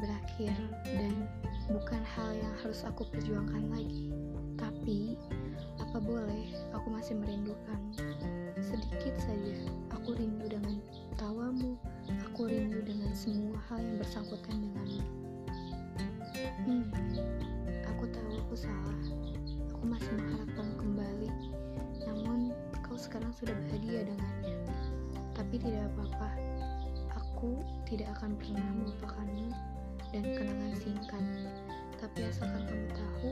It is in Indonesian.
berakhir dan bukan hal yang harus aku perjuangkan lagi. Tapi, apa boleh aku masih merindukan sedikit saja. Aku rindu dengan tawamu, aku rindu dengan semua hal yang bersangkutan denganmu. Hmm, aku tahu aku salah. Aku masih mengharap kamu kembali. Namun, kau sekarang sudah bahagia dengannya. Tapi tidak apa-apa. Aku tidak akan pernah melupakanmu dan kenangan singkat. Tapi asalkan kamu tahu,